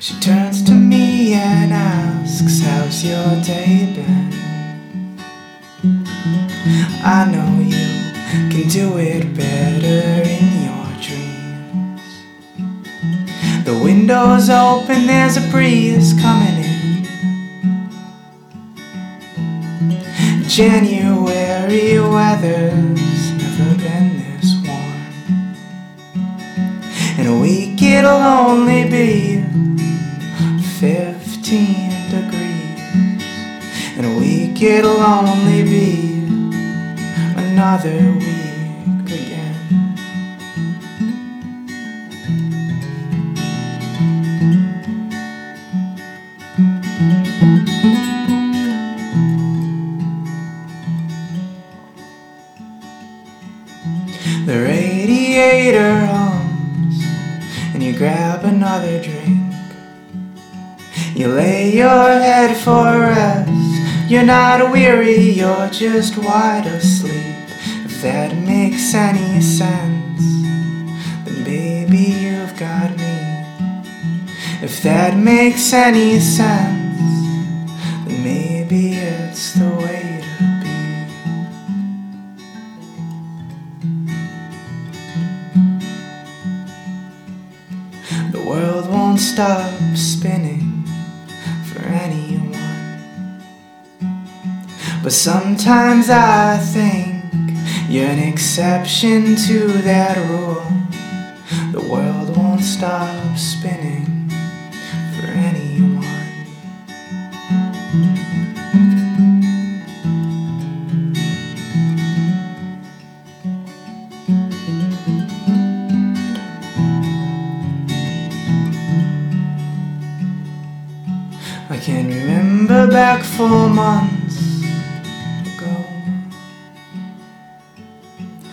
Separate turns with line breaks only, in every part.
She turns to me and asks, How's your day been? I know you can do it better in your dreams. The window's open, there's a breeze coming in. January weather's never been this warm. In a week it'll only be 15 degrees. In a week it'll only be another week again. The radiator hums, and you grab another drink. You lay your head for rest. You're not weary, you're just wide asleep. If that makes any sense, then baby, you've got me. If that makes any sense, then maybe it's the way to be. The world won't stop spinning But sometimes I think you're an exception to that rule. The world won't stop spinning for anyone. I can remember back four months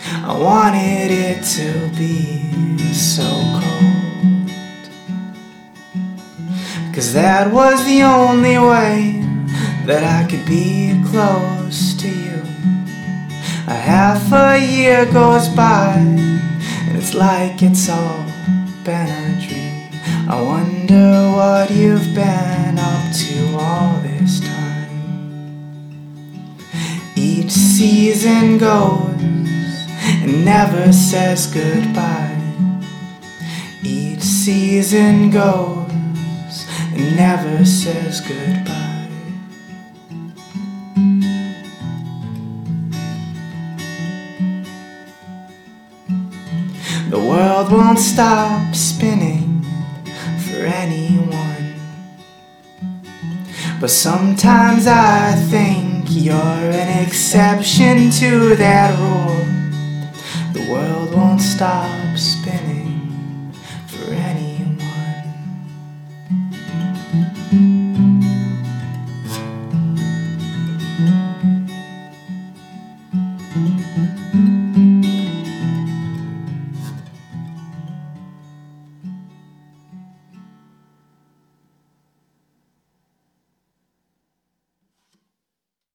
I wanted it to be so cold. Cause that was the only way that I could be close to you. A half a year goes by, and it's like it's all been a dream. I wonder what you've been up to all this time. Each season goes and never says goodbye. Each season goes and never says goodbye. The world won't stop spinning for anyone. But sometimes I think you're an exception to that rule. The world won't stop spinning for anyone.